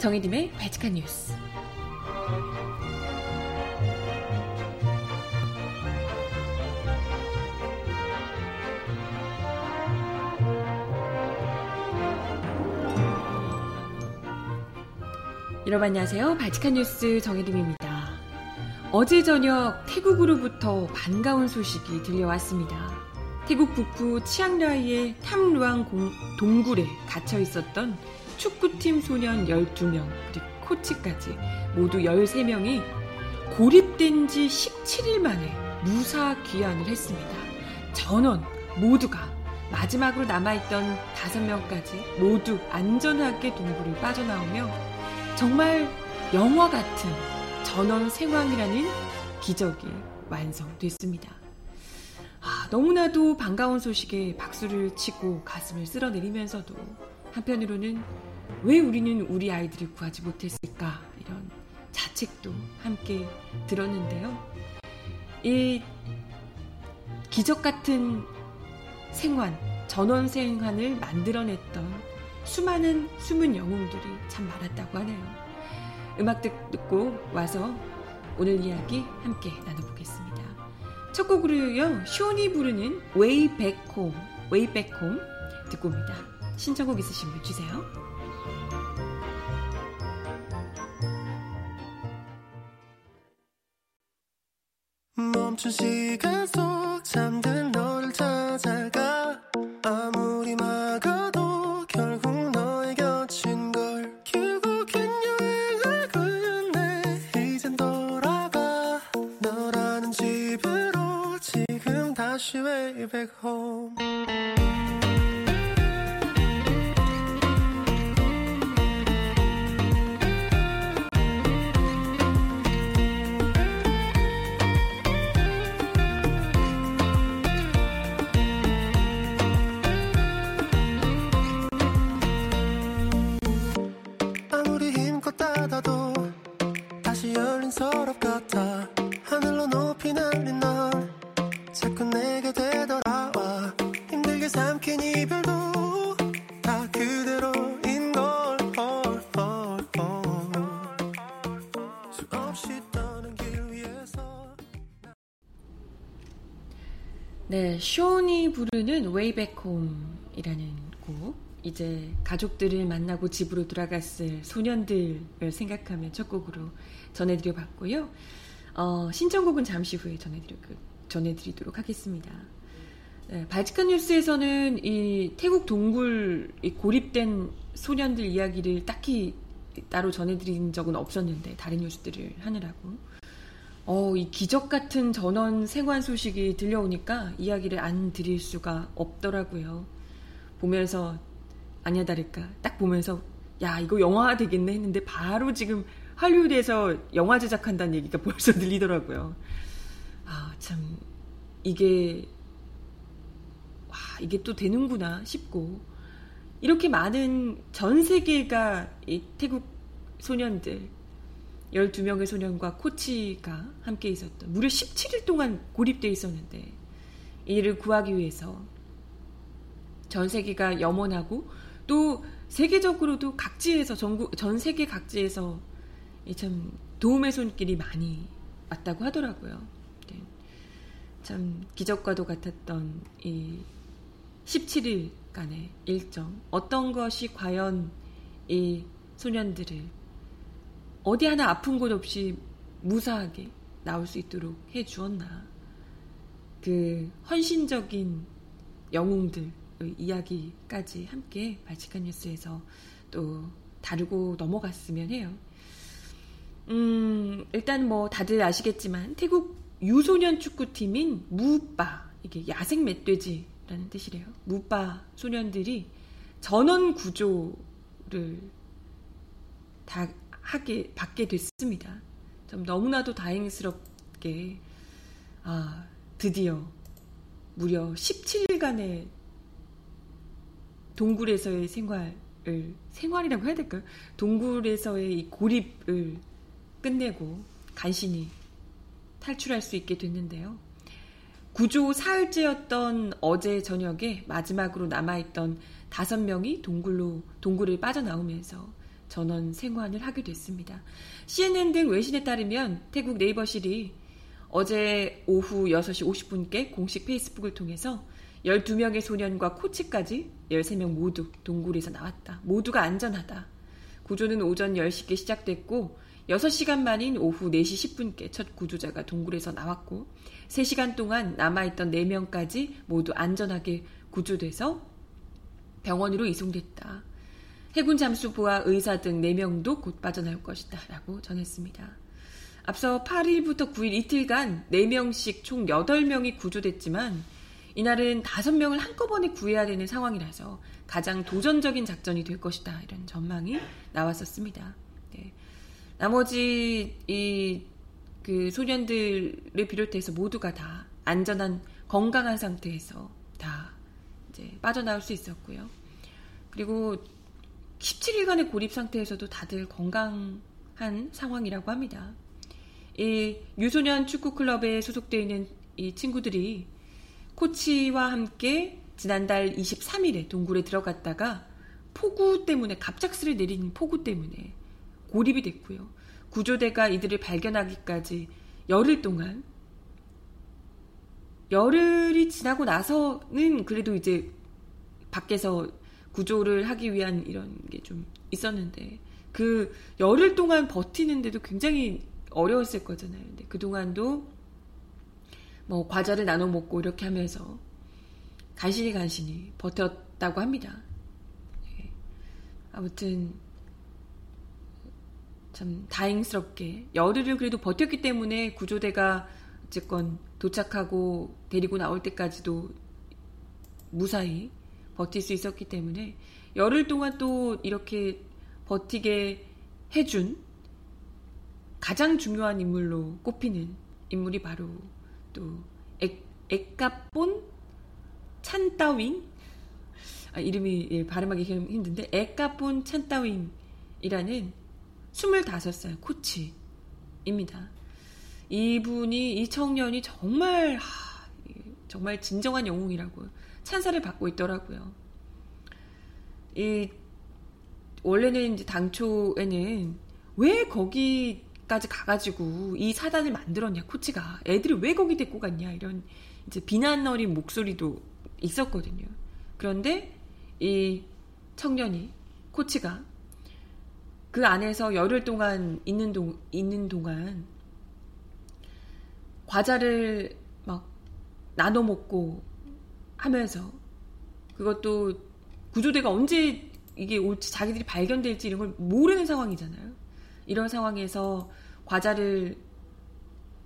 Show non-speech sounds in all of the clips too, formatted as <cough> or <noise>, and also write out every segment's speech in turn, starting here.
정혜림의 발칙한 뉴스. 여러분 안녕하세요. 발칙한 뉴스 정혜림입니다. 어제 저녁 태국으로부터 반가운 소식이 들려왔습니다. 태국 북부 치앙라이의 탐루앙 동굴에 갇혀 있었던 축구팀 소년 12명, 그리고 코치까지 모두 13명이 고립된 지 17일 만에 무사 귀환을 했습니다. 전원 모두가 마지막으로 남아있던 5명까지 모두 안전하게 동굴을 빠져나오며 정말 영화 같은 전원 생황이라는 기적이 완성됐습니다. 아, 너무나도 반가운 소식에 박수를 치고 가슴을 쓸어내리면서도 한편으로는 왜 우리는 우리 아이들을 구하지 못했을까 이런 자책도 함께 들었는데요. 이 기적 같은 생환, 전원 생환을 만들어냈던 수많은 숨은 영웅들이 참 많았다고 하네요. 음악 듣고 와서 오늘 이야기 함께 나눠보겠습니다. 첫 곡으로요, 쇼니 부르는 Way Back Home, Way Back Home 듣고 옵니다. 신청곡 있으신 분 주세요. 멈춘 시간 속 잠든 너를 찾아가. 아무리 막아도 결국 너의 곁인 걸 결국엔 여행을 끝내 이젠 돌아가. 너라는 집으로 지금 다시 way back home 쇼니 부르는 Way Back Home이라는 곡. 이제 가족들을 만나고 집으로 돌아갔을 소년들을 생각하면 첫 곡으로 전해드려 봤고요. 어, 신청곡은 잠시 후에 전해드려, 전해드리도록 하겠습니다. 네, 발칙한 뉴스에서는 이 태국 동굴 이 고립된 소년들 이야기를 딱히 따로 전해드린 적은 없었는데 다른 뉴스들을 하느라고 어, 이 기적 같은 전원 생還소식이 들려오니까 이야기를 안 드릴 수가 없더라고요. 보면서 아니야 다를까 딱 보면서 야 이거 영화 되겠네 했는데 바로 지금 할리우드에서 영화 제작한다는 얘기가 <laughs> 벌써 들리더라고요. 아 참 이게 와 이게 또 되는구나 싶고 이렇게 많은 전 세계가 이 태국 소년들 12명의 소년과 코치가 함께 있었던 무려 17일 동안 고립되어 있었는데 이를 구하기 위해서 전 세계가 염원하고 또 세계적으로도 각지에서 전국 전 세계 각지에서 참 도움의 손길이 많이 왔다고 하더라고요. 네. 참 기적과도 같았던 이 17일간의 일정 어떤 것이 과연 이 소년들을 어디 하나 아픈 곳 없이 무사하게 나올 수 있도록 해 주었나. 그 헌신적인 영웅들의 이야기까지 함께 발칙한 뉴스에서 또 다루고 넘어갔으면 해요. 음, 일단 뭐 다들 아시겠지만 태국 유소년 축구팀인 무빠, 이게 야생 멧돼지라는 뜻이래요. 무빠 소년들이 전원 구조를 다 하게 받게 됐습니다. 좀 너무나도 다행스럽게 아 드디어 무려 17일간의 동굴에서의 생활을 생활이라고 해야 될까요? 동굴에서의 이 고립을 끝내고 간신히 탈출할 수 있게 됐는데요. 구조 사흘째였던 어제 저녁에 마지막으로 남아있던 다섯 명이 동굴로 동굴을 빠져나오면서 전원 생환을 하게 됐습니다. CNN 등 외신에 따르면 태국 네이버실이 어제 오후 6시 50분께 공식 페이스북을 통해서 12명의 소년과 코치까지 13명 모두 동굴에서 나왔다. 모두가 안전하다. 구조는 오전 10시께 시작됐고 6시간 만인 오후 4시 10분께 첫 구조자가 동굴에서 나왔고 3시간 동안 남아있던 4명까지 모두 안전하게 구조돼서 병원으로 이송됐다. 해군 잠수부와 의사 등 4명도 곧 빠져나올 것이다. 라고 전했습니다. 앞서 8일부터 9일 이틀간 4명씩 총 8명이 구조됐지만 이날은 5명을 한꺼번에 구해야 되는 상황이라서 가장 도전적인 작전이 될 것이다. 이런 전망이 나왔었습니다. 네. 나머지 이 그 소년들을 비롯해서 모두가 다 안전한 건강한 상태에서 다 이제 빠져나올 수 있었고요. 그리고 17일간의 고립 상태에서도 다들 건강한 상황이라고 합니다. 이 유소년 축구 클럽에 소속되어 있는 이 친구들이 코치와 함께 지난달 23일에 동굴에 들어갔다가 폭우 때문에 갑작스레 내린 폭우 때문에 고립이 됐고요. 구조대가 이들을 발견하기까지 열흘 동안 열흘이 지나고 나서는 그래도 이제 밖에서 구조를 하기 위한 이런 게 좀 있었는데 그 열흘 동안 버티는데도 굉장히 어려웠을 거잖아요. 근데 그동안도 뭐 과자를 나눠 먹고 이렇게 하면서 간신히 간신히 버텼다고 합니다. 네. 아무튼 참 다행스럽게 열흘을 그래도 버텼기 때문에 구조대가 어쨌건 도착하고 데리고 나올 때까지도 무사히 버틸 수 있었기 때문에 열흘 동안 또 이렇게 버티게 해준 가장 중요한 인물로 꼽히는 인물이 바로 또 액, 액가본 찬따윙 아, 이름이 예, 발음하기 힘든데 액가본 찬따윙이라는 25살 코치입니다. 이분이 이 청년이 정말 하, 정말 진정한 영웅이라고 찬사를 받고 있더라고요. 이 원래는 이제 당초에는 왜 거기까지 가가지고 이 사단을 만들었냐 코치가 애들이 왜 거기 데리고 갔냐 이런 이제 비난 어린 목소리도 있었거든요. 그런데 이 청년이 코치가 그 안에서 열흘 동안 있는 동 있는 동안 과자를 막 나눠 먹고 하면서 그것도 구조대가 언제 이게 올지 자기들이 발견될지 이런 걸 모르는 상황이잖아요. 이런 상황에서 과자를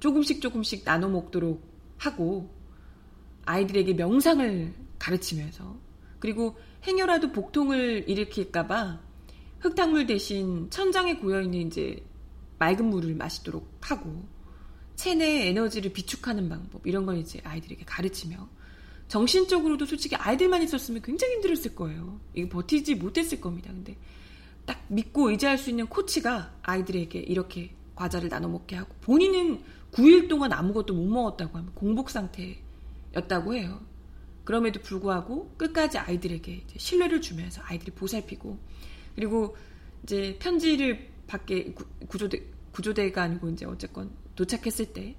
조금씩 조금씩 나눠 먹도록 하고 아이들에게 명상을 가르치면서 그리고 행여라도 복통을 일으킬까봐 흙탕물 대신 천장에 고여있는 이제 맑은 물을 마시도록 하고 체내 에너지를 비축하는 방법 이런 걸 이제 아이들에게 가르치며 정신적으로도 솔직히 아이들만 있었으면 굉장히 힘들었을 거예요. 이게 버티지 못했을 겁니다. 근데 딱 믿고 의지할 수 있는 코치가 아이들에게 이렇게 과자를 나눠 먹게 하고 본인은 9일 동안 아무것도 못 먹었다고 하면 공복 상태였다고 해요. 그럼에도 불구하고 끝까지 아이들에게 신뢰를 주면서 아이들이 보살피고 그리고 이제 편지를 밖에 구조대 구조대가 아니고 이제 어쨌건 도착했을 때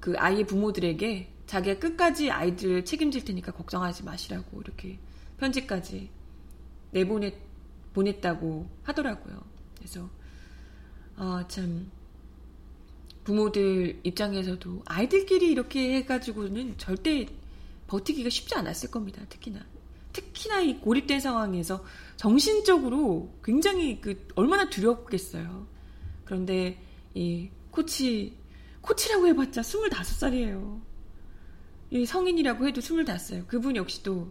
그 아이의 부모들에게 자기가 끝까지 아이들을 책임질 테니까 걱정하지 마시라고 이렇게 편지까지 내보냈 보냈다고 하더라고요. 그래서 아 참 부모들 입장에서도 아이들끼리 이렇게 해가지고는 절대 버티기가 쉽지 않았을 겁니다. 특히나 특히나 이 고립된 상황에서 정신적으로 굉장히 그 얼마나 두렵겠어요. 그런데 이 코치 코치라고 해봤자 25살이에요. 이 성인이라고 해도 25살. 그분 역시도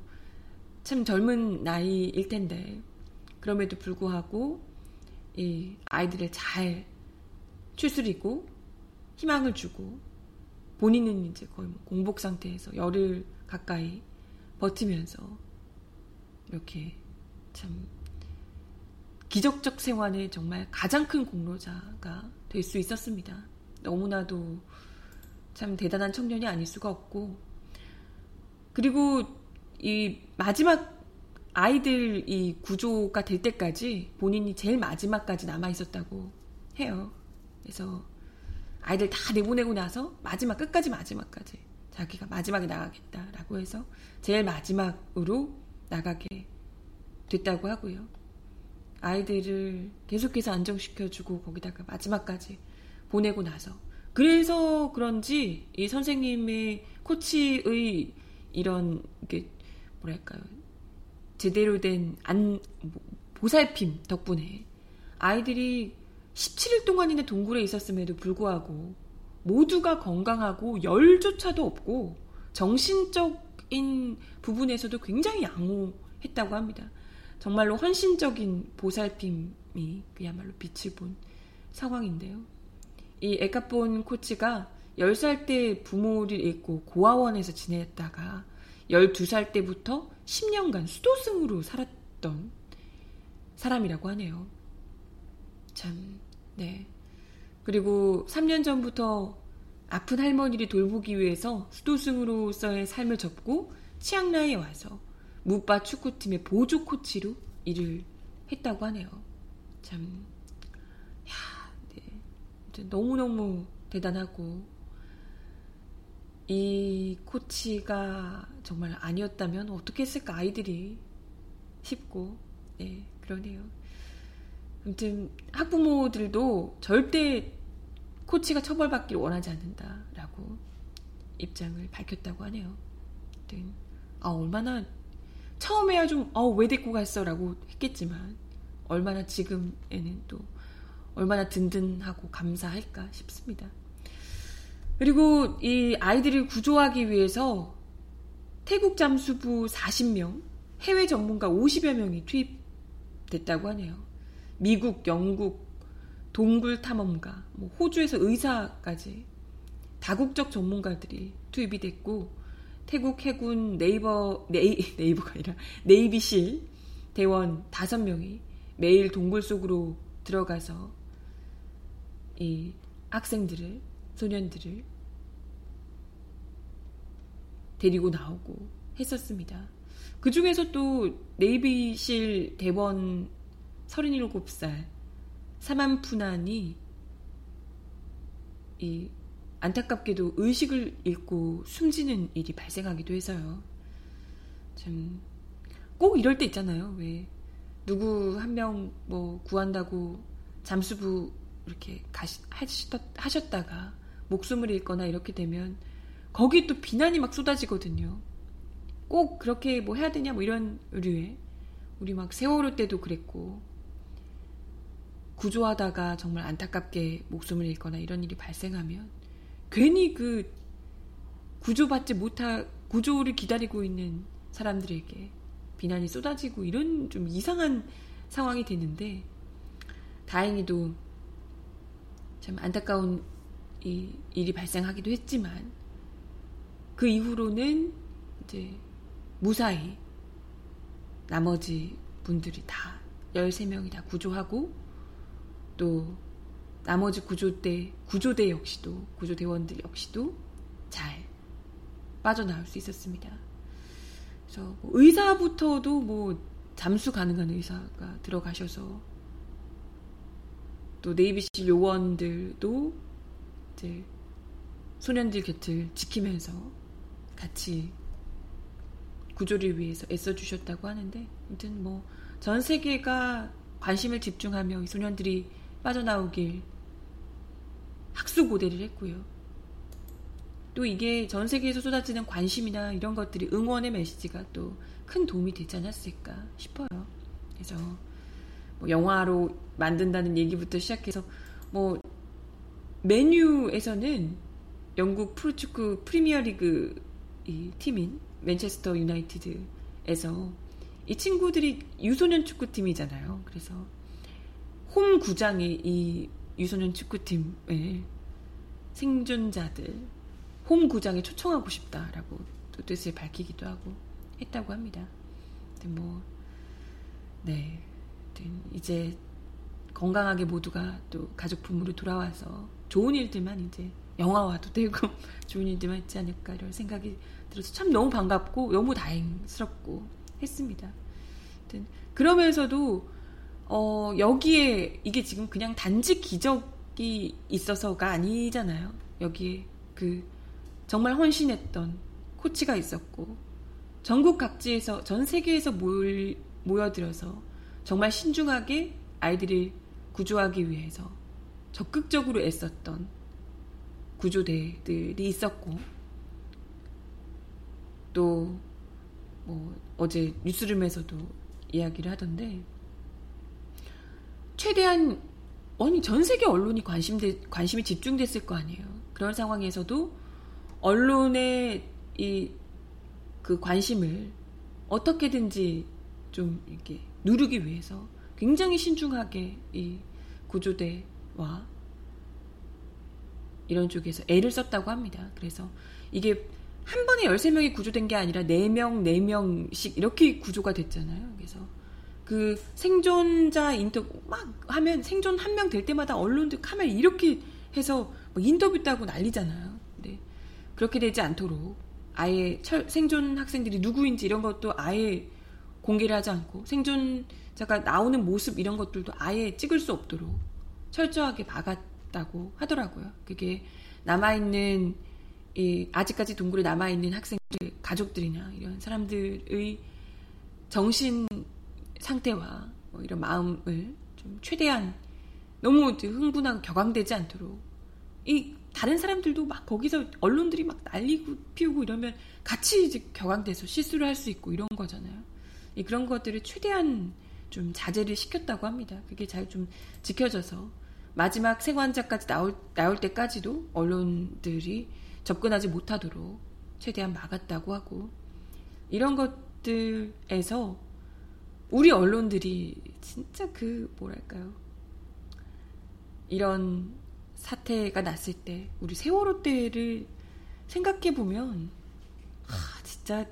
참 젊은 나이일 텐데 그럼에도 불구하고 이 아이들을 잘 추스리고 희망을 주고 본인은 이제 거의 뭐 공복 상태에서 열흘 가까이 버티면서 이렇게 참 기적적 생활의 정말 가장 큰 공로자가 될 수 있었습니다. 너무나도 참 대단한 청년이 아닐 수가 없고 그리고 이 마지막 아이들 이 구조가 될 때까지 본인이 제일 마지막까지 남아 있었다고 해요. 그래서 아이들 다 내보내고 나서 마지막 끝까지 마지막까지 자기가 마지막에 나가겠다라고 해서 제일 마지막으로 나가게 됐다고 하고요. 아이들을 계속해서 안정시켜주고 거기다가 마지막까지 보내고 나서 그래서 그런지 이 선생님의 코치의 이런 게 뭐랄까요 제대로 된 안 보살핌 덕분에 아이들이 17일 동안이나 동굴에 있었음에도 불구하고 모두가 건강하고 열조차도 없고 정신적인 부분에서도 굉장히 양호했다고 합니다. 정말로 헌신적인 보살핌이 그야말로 빛을 본 상황인데요. 이 에카폰 코치가 10살 때 부모를 잃고 고아원에서 지냈다가 12살 때부터 10년간 수도승으로 살았던 사람이라고 하네요. 참, 네. 그리고 3년 전부터 아픈 할머니를 돌보기 위해서 수도승으로서의 삶을 접고 치앙라에 와서 무빠 축구팀의 보조 코치로 일을 했다고 하네요. 참. 너무너무 대단하고, 이 코치가 정말 아니었다면 어떻게 했을까, 아이들이 싶고, 네, 그러네요. 아무튼, 학부모들도 절대 코치가 처벌받기를 원하지 않는다라고 입장을 밝혔다고 하네요. 아, 얼마나 처음에야 좀, 어, 왜 데리고 갔어? 라고 했겠지만, 얼마나 지금에는 또, 얼마나 든든하고 감사할까 싶습니다. 그리고 이 아이들을 구조하기 위해서 태국 잠수부 40명, 해외 전문가 50여 명이 투입됐다고 하네요. 미국, 영국, 동굴 탐험가, 뭐 호주에서 의사까지 다국적 전문가들이 투입이 됐고, 태국 해군 네이버 네이, <laughs> 네이버가 아니라 네이비실 대원 다섯 명이 매일 동굴 속으로 들어가서 이 학생들을 소년들을 데리고 나오고 했었습니다. 그 중에서 또 네이비실 대원 37살 사만푸난이 이 안타깝게도 의식을 잃고 숨지는 일이 발생하기도 해서요. 참, 꼭 이럴 때 있잖아요. 왜, 누구 한 명 뭐 구한다고 잠수부 이렇게 가시, 하셨다가 목숨을 잃거나 이렇게 되면 거기 또 비난이 막 쏟아지거든요. 꼭 그렇게 뭐 해야 되냐 뭐 이런 류에 우리 막 세월호 때도 그랬고 구조하다가 정말 안타깝게 목숨을 잃거나 이런 일이 발생하면 괜히 그 구조받지 못하 구조를 기다리고 있는 사람들에게 비난이 쏟아지고 이런 좀 이상한 상황이 되는데 다행히도 참 안타까운 이 일이 발생하기도 했지만 그 이후로는 이제 무사히 나머지 분들이 다 13명이 다 구조하고 또 나머지 구조대, 구조대 역시도, 구조대원들 역시도 잘 빠져나올 수 있었습니다. 그래서 뭐 의사부터도 뭐 잠수 가능한 의사가 들어가셔서 또 네이비실 요원들도 이제 소년들 곁을 지키면서 같이 구조를 위해서 애써주셨다고 하는데, 아무튼 뭐, 전 세계가 관심을 집중하며 이 소년들이 빠져나오길 학수 고대를 했고요. 또 이게 전 세계에서 쏟아지는 관심이나 이런 것들이 응원의 메시지가 또 큰 도움이 되지 않았을까 싶어요. 그래서 뭐 영화로 만든다는 얘기부터 시작해서 뭐 메뉴에서는 영국 프로축구 프리미어리그 이 팀인 맨체스터 유나이티드에서 이 친구들이 유소년 축구팀이잖아요. 그래서 홈 구장이 이 유소년 축구팀의 생존자들 홈 구장에 초청하고 싶다라고 또 뜻을 밝히기도 하고 했다고 합니다. 근데 뭐, 네. 이제 건강하게 모두가 또 가족 부모로 돌아와서 좋은 일들만 이제 영화화도 되고 <laughs> 좋은 일들만 있지 않을까 이런 생각이 들어서 참 너무 반갑고 너무 다행스럽고 했습니다. 그러면서도 어, 여기에 이게 지금 그냥 단지 기적이 있어서가 아니잖아요. 여기에 그 정말 헌신했던 코치가 있었고 전국 각지에서 전 세계에서 모여들어서 정말 신중하게 아이들을 구조하기 위해서 적극적으로 애썼던 구조대들이 있었고 또 뭐 어제 뉴스룸에서도 이야기를 하던데 최대한 아니 전 세계 언론이 관심돼, 관심이 집중됐을 거 아니에요. 그런 상황에서도 언론의 이 그 관심을 어떻게든지 좀 이렇게 누르기 위해서 굉장히 신중하게 이 구조대와 이런 쪽에서 애를 썼다고 합니다. 그래서 이게 한 번에 13명이 구조된 게 아니라 4명, 4명씩 이렇게 구조가 됐잖아요. 그래서 그 생존자 인터뷰 막 하면 생존 한 명 될 때마다 언론들 카메라 이렇게 해서 인터뷰 따고 난리잖아요. 네. 그렇게 되지 않도록 아예 철, 생존 학생들이 누구인지 이런 것도 아예 공개를 하지 않고 생존자가 나오는 모습 이런 것들도 아예 찍을 수 없도록 철저하게 박았다고 하더라고요. 그게 남아있는 이 아직까지 동굴에 남아있는 학생들 가족들이나 이런 사람들의 정신 상태와 뭐 이런 마음을 좀 최대한 너무 흥분하고 격앙되지 않도록 이 다른 사람들도 막 거기서 언론들이 막 날리고 피우고 이러면 같이 이제 격앙돼서 실수를 할 수 있고 이런 거잖아요. 이 그런 것들을 최대한 좀 자제를 시켰다고 합니다. 그게 잘 좀 지켜져서. 마지막 생환자까지 나올 나올 때까지도 언론들이 접근하지 못하도록 최대한 막았다고 하고. 이런 것들에서 우리 언론들이 진짜 그 뭐랄까요? 이런 사태가 났을 때 우리 세월호 때를 생각해 보면 아 진짜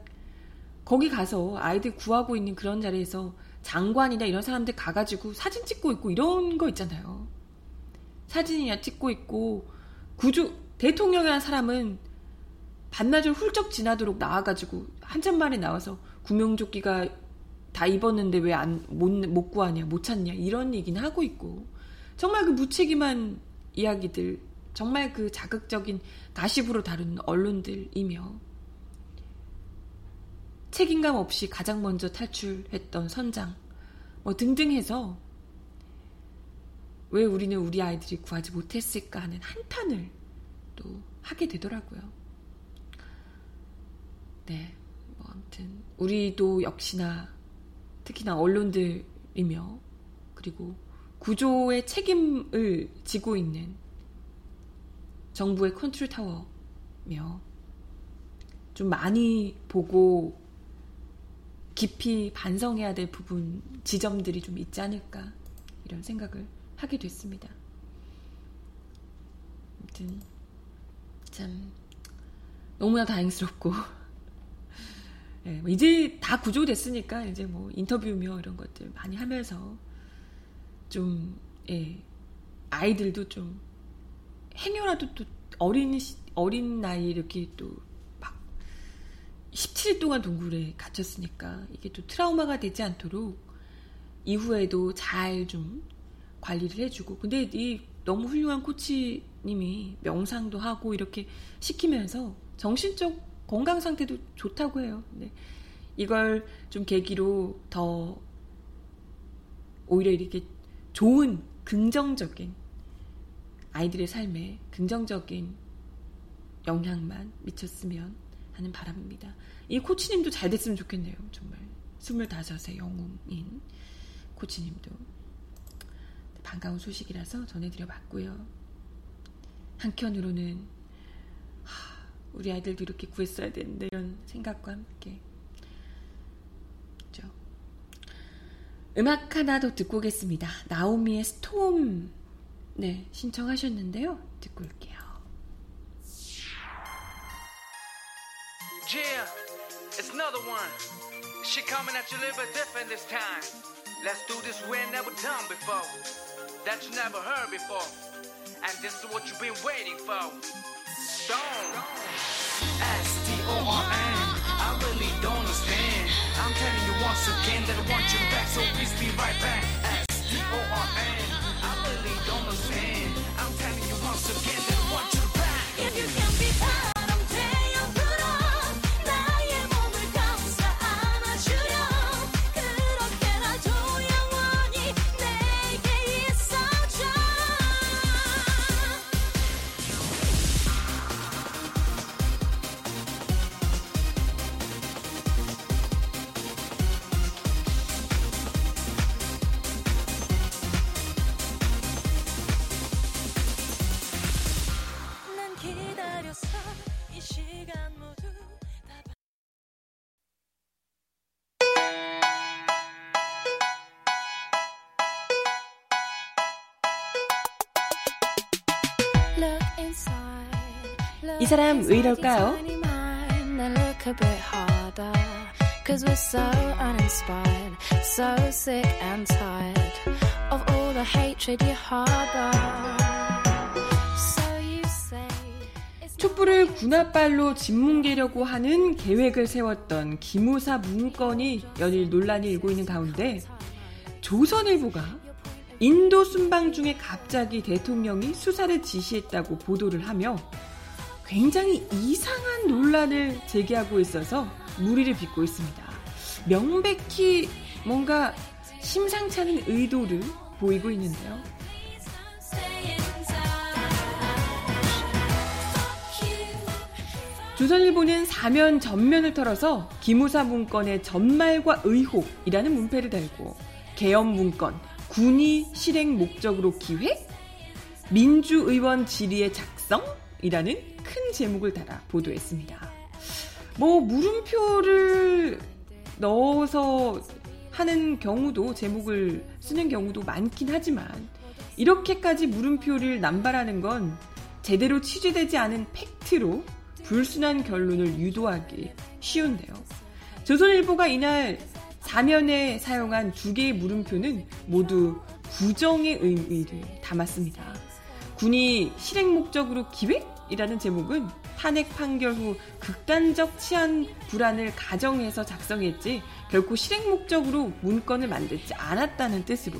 거기 가서 아이들 구하고 있는 그런 자리에서 장관이나 이런 사람들 가가지고 사진 찍고 있고 이런 거 있잖아요. 사진이나 찍고 있고 구조 대통령이라는 사람은 반나절 훌쩍 지나도록 나와가지고 한참 만에 나와서 구명조끼가 다 입었는데 왜 안 못못 구하냐 못 찾냐 이런 얘기는 하고 있고 정말 그 무책임한 이야기들 정말 그 자극적인 가십으로 다루는 언론들이며 책임감 없이 가장 먼저 탈출했던 선장 뭐 등등 해서 왜 우리는 우리 아이들이 구하지 못했을까 하는 한탄을 또 하게 되더라고요. 네, 뭐 아무튼 우리도 역시나 특히나 언론들이며 그리고 구조의 책임을 지고 있는 정부의 컨트롤 타워며 좀 많이 보고 깊이 반성해야 될 부분 지점들이 좀 있지 않을까 이런 생각을 하게 됐습니다. 아무튼 참 너무나 다행스럽고 네, <laughs> 이제 다 구조됐으니까 이제 뭐 인터뷰며 이런 것들 많이 하면서 좀 예, 아이들도 좀 행여라도 또 어린 어린 나이 이렇게 또막 17일 동안 동굴에 갇혔으니까 이게 또 트라우마가 되지 않도록 이후에도 잘 좀 관리를 해주고 근데 이 너무 훌륭한 코치님이 명상도 하고 이렇게 시키면서 정신적 건강 상태도 좋다고 해요. 네. 이걸 좀 계기로 더 오히려 이렇게 좋은 긍정적인 아이들의 삶에 긍정적인 영향만 미쳤으면 하는 바람입니다. 이 코치님도 잘 됐으면 좋겠네요. 정말 25의 영웅인 코치님도 반가운 소식이라서 전해드려 봤고요. 한켠으로는 우리 아이들도 이렇게 구했어야 되는데 이런 생각과 함께 그렇죠? 음악 하나 더 듣고 오겠습니다. 나오미의 스톰 네 신청하셨는데요. 듣고 올게요. Yeah, it's another one. She coming at you a little bit different this time. Let's do this we ain't never done before. That you never heard before. And this is what you've been waiting for. Stone. S-T-O-R-N. I really don't understand. I'm telling you once again that I want you back, so please be right back. S-T-O-R-N. 이 사람 왜 이럴까요? Tiny mind, then look a bit harder. Cause we're so uninspired, so sick and tired of all the hatred you harbor. So you say it's 촛불을 군합발로 짓뭉개려고 하는 계획을 세웠던 기무사 문건이 연일 논란이 일고 있는 가운데 조선일보가 인도 순방 중에 갑자기 대통령이 수사를 지시했다고 보도를 하며 굉장히 이상한 논란을 제기하고 있어서 무리를 빚고 있습니다. 명백히 뭔가 심상치 않은 의도를 보이고 있는데요. 조선일보는 사면 전면을 털어서 기무사 문건의 전말과 의혹이라는 문패를 달고 개엄 문건, 군이 실행 목적으로 기획, 민주의원 질의의 작성이라는 큰 제목을 달아 보도했습니다. 뭐 물음표를 넣어서 하는 경우도 제목을 쓰는 경우도 많긴 하지만 이렇게까지 물음표를 남발하는 건 제대로 취재되지 않은 팩트로 불순한 결론을 유도하기 쉬운데요. 조선일보가 이날 사면에 사용한 두 개의 물음표는 모두 부정의 의미를 담았습니다. 군이 실행 목적으로 기획 이라는 제목은 탄핵 판결 후 극단적 치안 불안을 가정해서 작성했지 결코 실행 목적으로 문건을 만들지 않았다는 뜻으로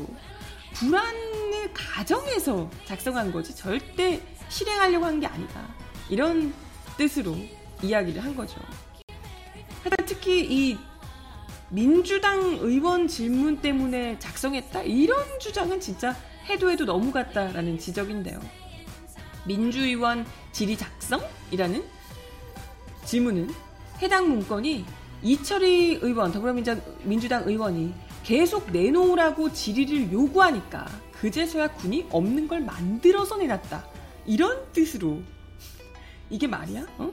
불안을 가정해서 작성한 거지 절대 실행하려고 한 게 아니다. 이런 뜻으로 이야기를 한 거죠. 하여튼 특히 이 민주당 의원 질문 때문에 작성했다 이런 주장은 진짜 해도 해도 너무 같다라는 지적인데요. 민주의원 질의 작성이라는 질문은 해당 문건이 이철희 의원 더불어민주당 민주당 의원이 계속 내놓으라고 질의를 요구하니까 그제서야 군이 없는 걸 만들어서 내놨다 이런 뜻으로 이게 말이야? 어?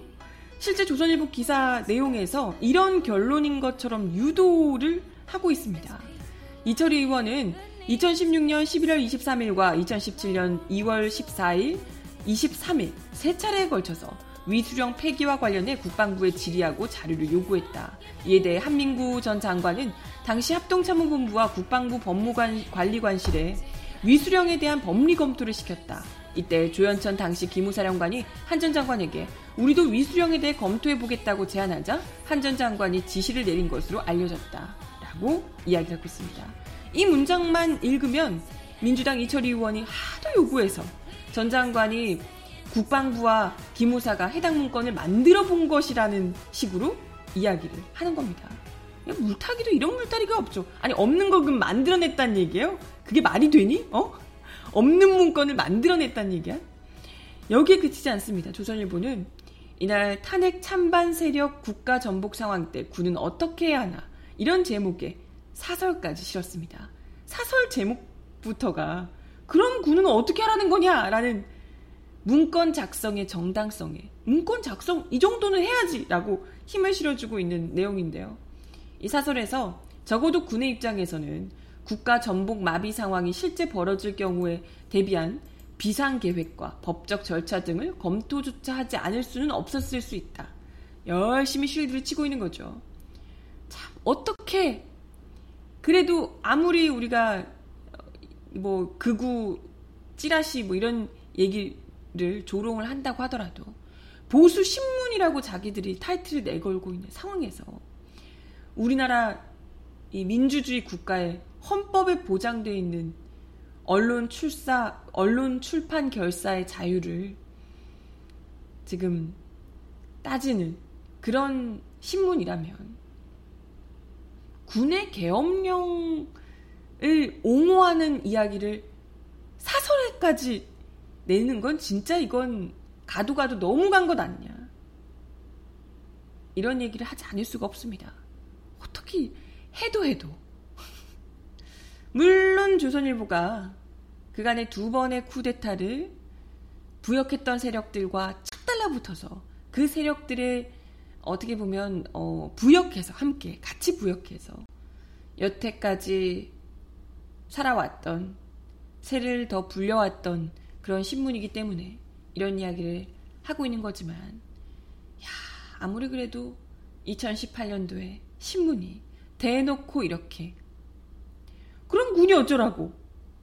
실제 조선일보 기사 내용에서 이런 결론인 것처럼 유도를 하고 있습니다. 이철희 의원은 2016년 11월 23일과 2017년 2월 14일, 23일 세 차례에 걸쳐서 위수령 폐기와 관련해 국방부에 질의하고 자료를 요구했다. 이에 대해 한민구 전 장관은 당시 합동참모본부와 국방부 법무관리관실에 위수령에 대한 법리 검토를 시켰다. 이때 조현천 당시 기무사령관이 한 전 장관에게 우리도 위수령에 대해 검토해 보겠다고 제안하자 한 전 장관이 지시를 내린 것으로 알려졌다. 라고 이야기를 하고 있습니다. 이 문장만 읽으면 민주당 이철희 의원이 하도 요구해서 전 장관이 국방부와 기무사가 해당 문건을 만들어 본 것이라는 식으로 이야기를 하는 겁니다. 물타기도 이런 물타기가 없죠. 아니 없는 거 그럼 만들어냈단 얘기예요? 그게 말이 되니? 어? 없는 문건을 만들어냈단 얘기야? 여기에 그치지 않습니다. 조선일보는 이날 탄핵 찬반 세력 국가 전복 상황 때 군은 어떻게 해야 하나 이런 제목의 사설까지 실었습니다. 사설 제목부터가 그럼 군은 어떻게 하라는 거냐라는 문건 작성의 정당성에 문건 작성 이 정도는 해야지라고 힘을 실어주고 있는 내용인데요. 이 사설에서 적어도 군의 입장에서는 국가 전복 마비 상황이 실제 벌어질 경우에 대비한 비상 계획과 법적 절차 등을 검토조차 하지 않을 수는 없었을 수 있다. 열심히 쉴드를 치고 있는 거죠. 참 어떻게 그래도 아무리 우리가 뭐 극우 찌라시 뭐 이런 얘기를 조롱을 한다고 하더라도 보수 신문이라고 자기들이 타이틀을 내걸고 있는 상황에서 우리나라 이 민주주의 국가의 헌법에 보장되어 있는 언론 출사, 언론 출판 결사의 자유를 지금 따지는 그런 신문이라면 군의 계엄령을 옹호하는 이야기를 사설에까지 내는 건 진짜 이건 가도 가도 너무 간 것 아니냐. 이런 얘기를 하지 않을 수가 없습니다. 어떻게 해도 해도. <laughs> 물론 조선일보가 그간의 두 번의 쿠데타를 부역했던 세력들과 착 달라붙어서 그 세력들의 어떻게 보면 어, 부역해서 함께 같이 부역해서 여태까지 살아왔던 새를 더 불려왔던 그런 신문이기 때문에 이런 이야기를 하고 있는 거지만 야 아무리 그래도 2018년도에 신문이 대놓고 이렇게. 그럼 군이 어쩌라고?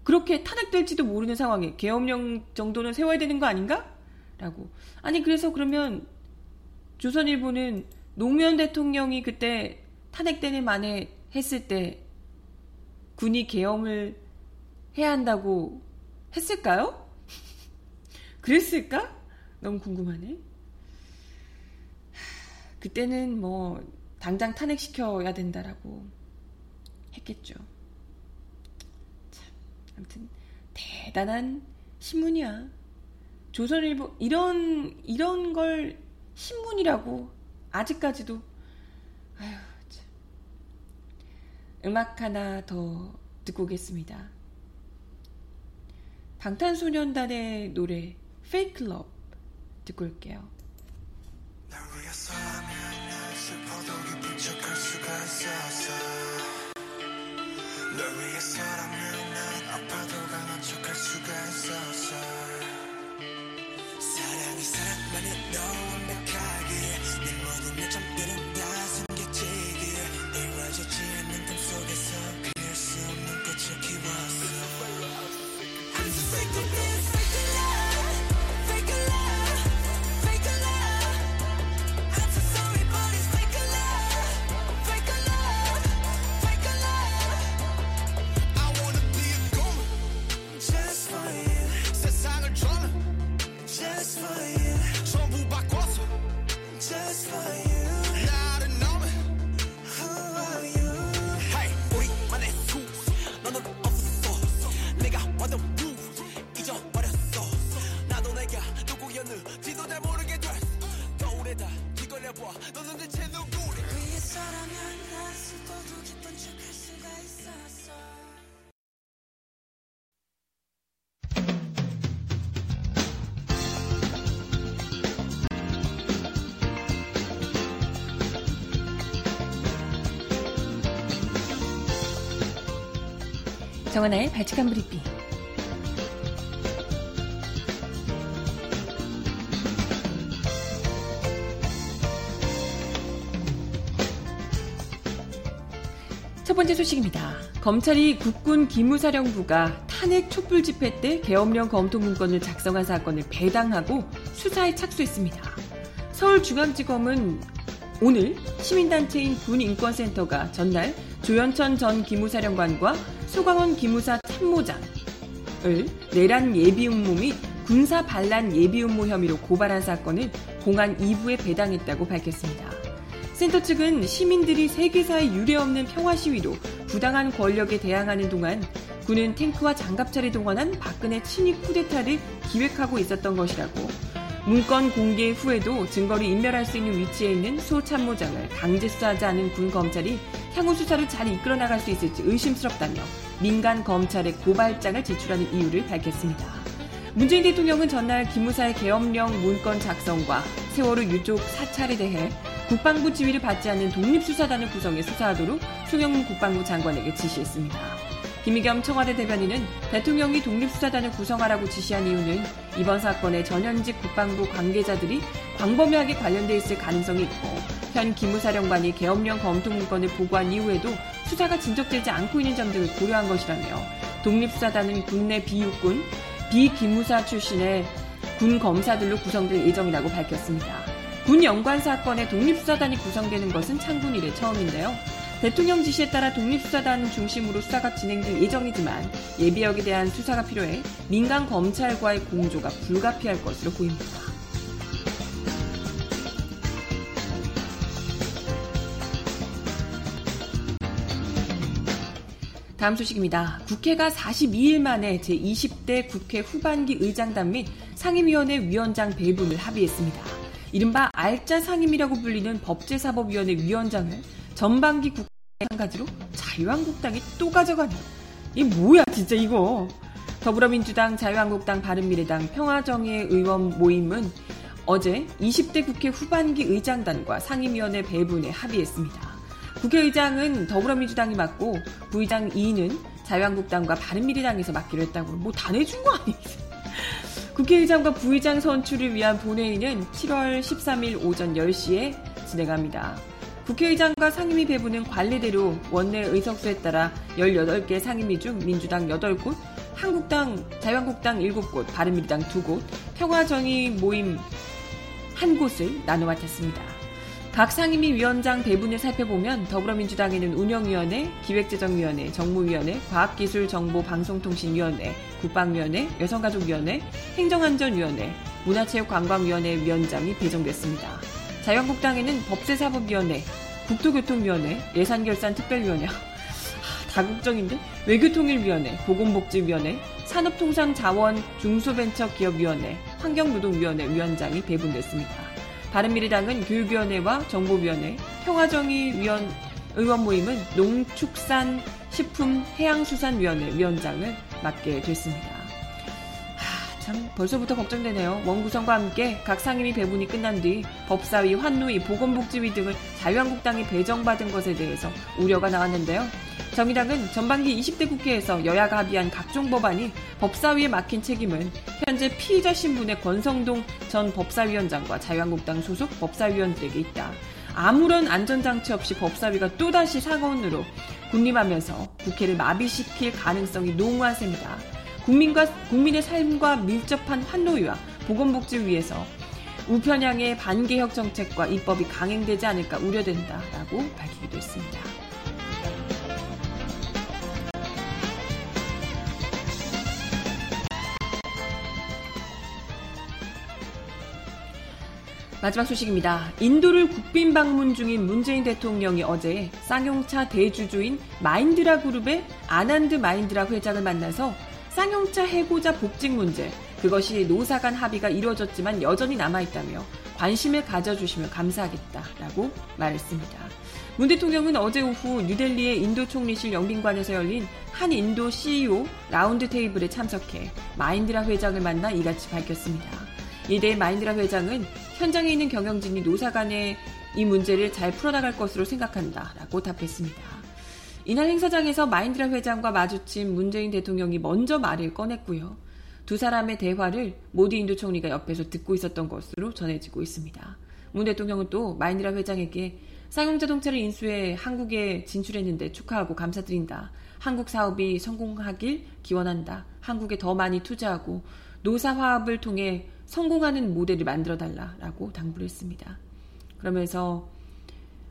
그렇게 탄핵될지도 모르는 상황에 계엄령 정도는 세워야 되는 거 아닌가? 라고. 아니 그래서 그러면 조선일보는 노무현 대통령이 그때 탄핵되는 만에 했을 때 군이 계엄을 해야 한다고 했을까요? 그랬을까? 너무 궁금하네. 그때는 뭐 당장 탄핵시켜야 된다라고 했겠죠. 참, 아무튼 대단한 신문이야. 조선일보 이런 이런 걸 신문이라고 아직까지도 아휴 참. 음악 하나 더 듣고 오겠습니다. 방탄소년단의 노래 Fake Love 듣고 올게요. 널 위해서라면 난 아파도 강한 척할 수가 있었어 정하나의 발칙한 브리핑. 첫 번째 소식입니다. 검찰이 국군 기무사령부가 탄핵 촛불 집회 때 계엄령 검토 문건을 작성한 사건을 배당하고 수사에 착수했습니다. 서울중앙지검은 오늘 시민단체인 군인권센터가 전날 조현천 전 기무사령관과 소광원 기무사 참모장을 내란 예비 음모 및 군사 반란 예비 음모 혐의로 고발한 사건을 공안 2부에 배당했다고 밝혔습니다. 센터 측은 시민들이 세계사에 유례없는 평화 시위로 부당한 권력에 대항하는 동안 군은 탱크와 장갑차를 동원한 박근혜 친위 쿠데타를 기획하고 있었던 것이라고 문건 공개 후에도 증거를 인멸할 수 있는 위치에 있는 소 참모장을 강제 수사하지 않은 군 검찰이 향후 수사를 잘 이끌어 나갈 수 있을지 의심스럽다며 민간 검찰에 고발장을 제출하는 이유를 밝혔습니다. 문재인 대통령은 전날 기무사의 계엄령 문건 작성과 세월호 유족 사찰에 대해 국방부 지휘를 받지 않는 독립수사단을 구성해 수사하도록 송영문 국방부 장관에게 지시했습니다. 김의겸 청와대 대변인은 대통령이 독립수사단을 구성하라고 지시한 이유는 이번 사건에 전현직 국방부 관계자들이 광범위하게 관련돼 있을 가능성이 있고 현 기무사령관이 계엄령 검토 문건을 보고한 이후에도 수사가 진척되지 않고 있는 점 등을 고려한 것이라며 독립수사단은 국내 비육군, 비기무사 출신의 군 검사들로 구성될 예정이라고 밝혔습니다. 군 연관 사건에 독립수사단이 구성되는 것은 창군 이래 처음인데요. 대통령 지시에 따라 독립수사단 중심으로 수사가 진행될 예정이지만 예비역에 대한 수사가 필요해 민간 검찰과의 공조가 불가피할 것으로 보입니다. 다음 소식입니다. 국회가 42일 만에 제20대 국회 후반기 의장단 및 상임위원회 위원장 배분을 합의했습니다. 이른바 알짜 상임이라고 불리는 법제사법위원회 위원장을 전반기 국회 마찬가지로 자유한국당이 또 가져가네요. 이 뭐야 진짜 이거. 더불어민주당, 자유한국당, 바른미래당, 평화정의 의원 모임은 어제 20대 국회 후반기 의장단과 상임위원회 배분에 합의했습니다. 국회의장은 더불어민주당이 맡고 부의장 2는 자유한국당과 바른미래당에서 맡기로 했다고 뭐 다 내준 거 아니겠어요? <laughs> 국회의장과 부의장 선출을 위한 본회의는 7월 13일 오전 10시에 진행합니다. 국회의장과 상임위 배분은 관례대로 원내 의석수에 따라 18개 상임위 중 민주당 8곳, 한국당, 자유한국당 7곳, 바른미래당 2곳, 평화정의 모임 1곳을 나눠 맡았습니다. 각 상임위 위원장 배분을 살펴보면 더불어민주당에는 운영위원회, 기획재정위원회, 정무위원회, 과학기술정보방송통신위원회, 국방위원회, 여성가족위원회, 행정안전위원회, 문화체육관광위원회 위원장이 배정됐습니다. 자유한국당에는 법제사법위원회, 국토교통위원회, 예산결산특별위원회, <laughs> 하, 다국적인데 외교통일위원회, 보건복지위원회, 산업통상자원 중소벤처기업위원회, 환경노동위원회 위원장이 배분됐습니다. 바른미래당은 교육위원회와 정보위원회, 평화정의위원 의원 모임은 농축산 식품 해양수산위원회 위원장을 맡게 됐습니다. 하, 참 벌써부터 걱정되네요. 원구성과 함께 각 상임위 배분이 끝난 뒤 법사위, 환노위, 보건복지위 등을 자유한국당이 배정받은 것에 대해서 우려가 나왔는데요. 정의당은 전반기 20대 국회에서 여야가 합의한 각종 법안이 법사위에 막힌 책임은 현재 피의자 신분의 권성동 전 법사위원장과 자유한국당 소속 법사위원들에게 있다. 아무런 안전장치 없이 법사위가 또다시 상원으로 군림하면서 국회를 마비시킬 가능성이 농후한 셈이다. 국민과, 국민의 삶과 밀접한 환노위와 보건복지위에서 우편향의 반개혁 정책과 입법이 강행되지 않을까 우려된다라고 밝히기도 했습니다. 마지막 소식입니다. 인도를 국빈 방문 중인 문재인 대통령이 어제 쌍용차 대주주인 마힌드라 그룹의 아난드 마힌드라 회장을 만나서 쌍용차 해고자 복직 문제, 그것이 노사 간 합의가 이루어졌지만 여전히 남아있다며 관심을 가져주시면 감사하겠다라고 말했습니다. 문 대통령은 어제 오후 뉴델리의 인도 총리실 영빈관에서 열린 한 인도 CEO 라운드 테이블에 참석해 마인드라 회장을 만나 이같이 밝혔습니다. 이대 마인드라 회장은 현장에 있는 경영진이 노사 간의 이 문제를 잘 풀어나갈 것으로 생각한다 라고 답했습니다. 이날 행사장에서 마인드라 회장과 마주친 문재인 대통령이 먼저 말을 꺼냈고요. 두 사람의 대화를 모디 인도 총리가 옆에서 듣고 있었던 것으로 전해지고 있습니다. 문 대통령은 또 마인드라 회장에게 쌍용자동차를 인수해 한국에 진출했는데 축하하고 감사드린다. 한국 사업이 성공하길 기원한다. 한국에 더 많이 투자하고 노사 화합을 통해 성공하는 모델을 만들어 달라라고 당부를 했습니다. 그러면서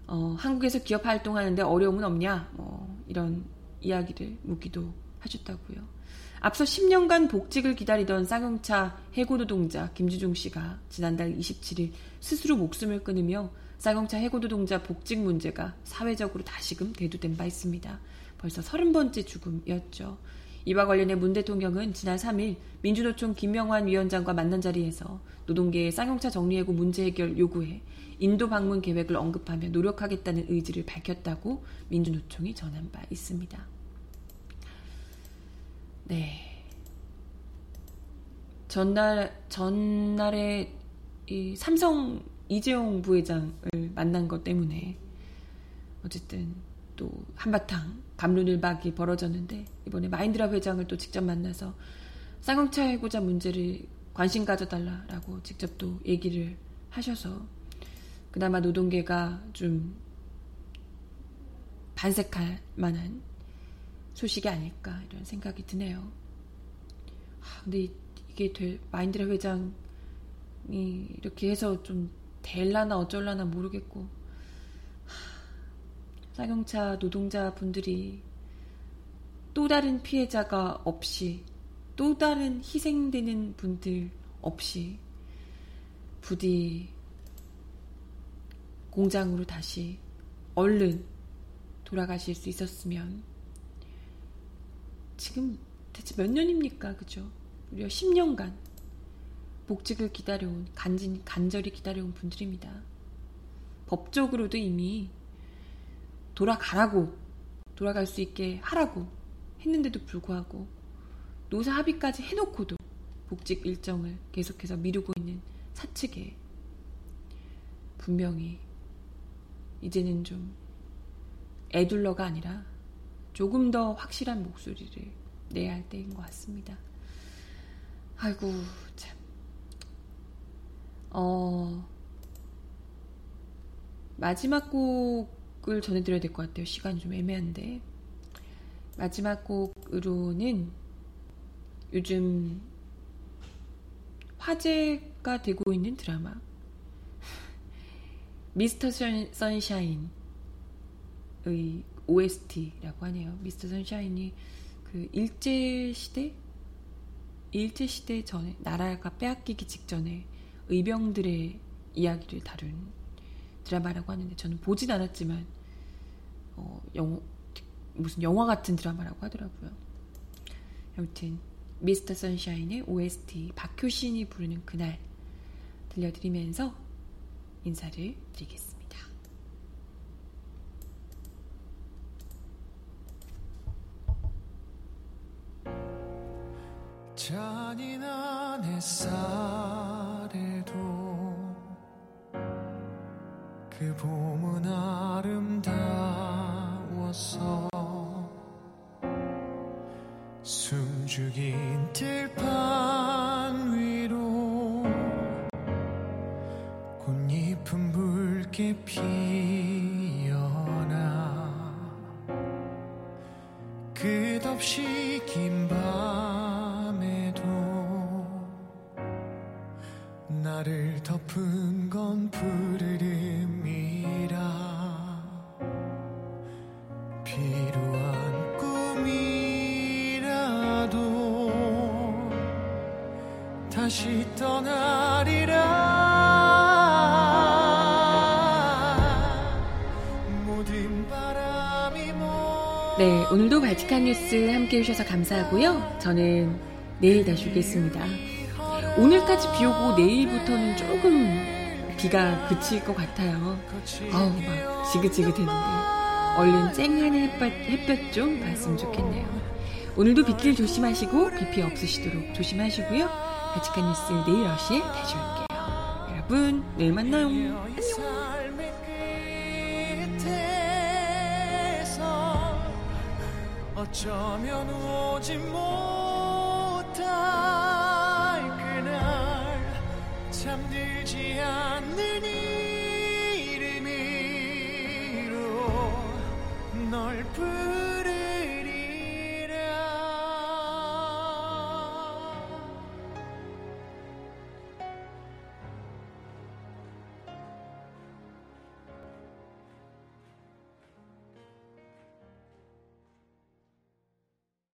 어, 한국에서 기업 활동하는데 어려움은 없냐 뭐 이런 이야기를 묻기도 하셨다고요. 앞서 10년간 복직을 기다리던 쌍용차 해고 노동자 김주중 씨가 지난달 27일 스스로 목숨을 끊으며 쌍용차 해고 노동자 복직 문제가 사회적으로 다시금 대두된 바 있습니다. 벌써 30번째 죽음이었죠. 이와 관련해 문 대통령은 지난 3일 민주노총 김명환 위원장과 만난 자리에서 노동계의 쌍용차 정리해고 문제 해결 요구해 인도 방문 계획을 언급하며 노력하겠다는 의지를 밝혔다고 민주노총이 전한 바 있습니다. 네. 전날, 전날에 이 삼성 이재용 부회장을 만난 것 때문에 어쨌든 또 한바탕 감론을박이 벌어졌는데 이번에 마인드라 회장을 또 직접 만나서 쌍용차 해고자 문제를 관심 가져달라라고 직접 또 얘기를 하셔서 그나마 노동계가 좀 반색할 만한 소식이 아닐까 이런 생각이 드네요. 아, 근데 이게 될 마인드라 회장이 이렇게 해서 좀 될라나 어쩔라나 모르겠고 쌍용차 노동자분들이 또 다른 피해자가 없이 또 다른 희생되는 분들 없이 부디 공장으로 다시 얼른 돌아가실 수 있었으면 지금 대체 몇 년입니까? 그죠? 무려 10년간 복직을 기다려온 간진 간절히 기다려온 분들입니다. 법적으로도 이미 돌아가라고 돌아갈 수 있게 하라고 했는데도 불구하고 노사 합의까지 해놓고도 복직 일정을 계속해서 미루고 있는 사측에 분명히 이제는 좀 애둘러가 아니라 조금 더 확실한 목소리를 내야 할 때인 것 같습니다. 아이고 참. 어 마지막 곡 을 전해드려야 될 것 같아요. 시간이 좀 애매한데 마지막 곡으로는 요즘 화제가 되고 있는 드라마 <laughs> 미스터 선, 선샤인의 OST라고 하네요. 미스터 선샤인이 그 일제 시대 일제 시대 전에 나라가 빼앗기기 직전에 의병들의 이야기를 다룬 드라마라고 하는데 저는 보진 않았지만 어, 영, 무슨 영화 같은 드라마라고 하더라고요. 아무튼 미스터 선샤인의 OST 박효신이 부르는 그날 들려드리면서 인사를 드리겠습니다. 잔인한 햇살에도 그 봄은 아름다 웠어 숨죽인 들판 위로 꽃잎은 붉게 피어나 끝없이 긴 밤에도 나를 덮은 건 푸르름 다시 떠나리라 모든 바람이 모 네, 오늘도 발칙한 뉴스 함께 해주셔서 감사하고요. 저는 내일 다시 오겠습니다. 오늘까지 비 오고 내일부터는 조금 비가 그칠 것 같아요. 아우, 막 지긋지긋했는데. 얼른 쨍한 햇볕, 햇볕 좀 봤으면 좋겠네요. 오늘도 빗길 조심하시고 비 피해 없으시도록 조심하시고요. 발칙한 뉴스 내일 10시에 다시 올게요. 여러분, 내일 만나요. 안녕. 어쩌면 오지 못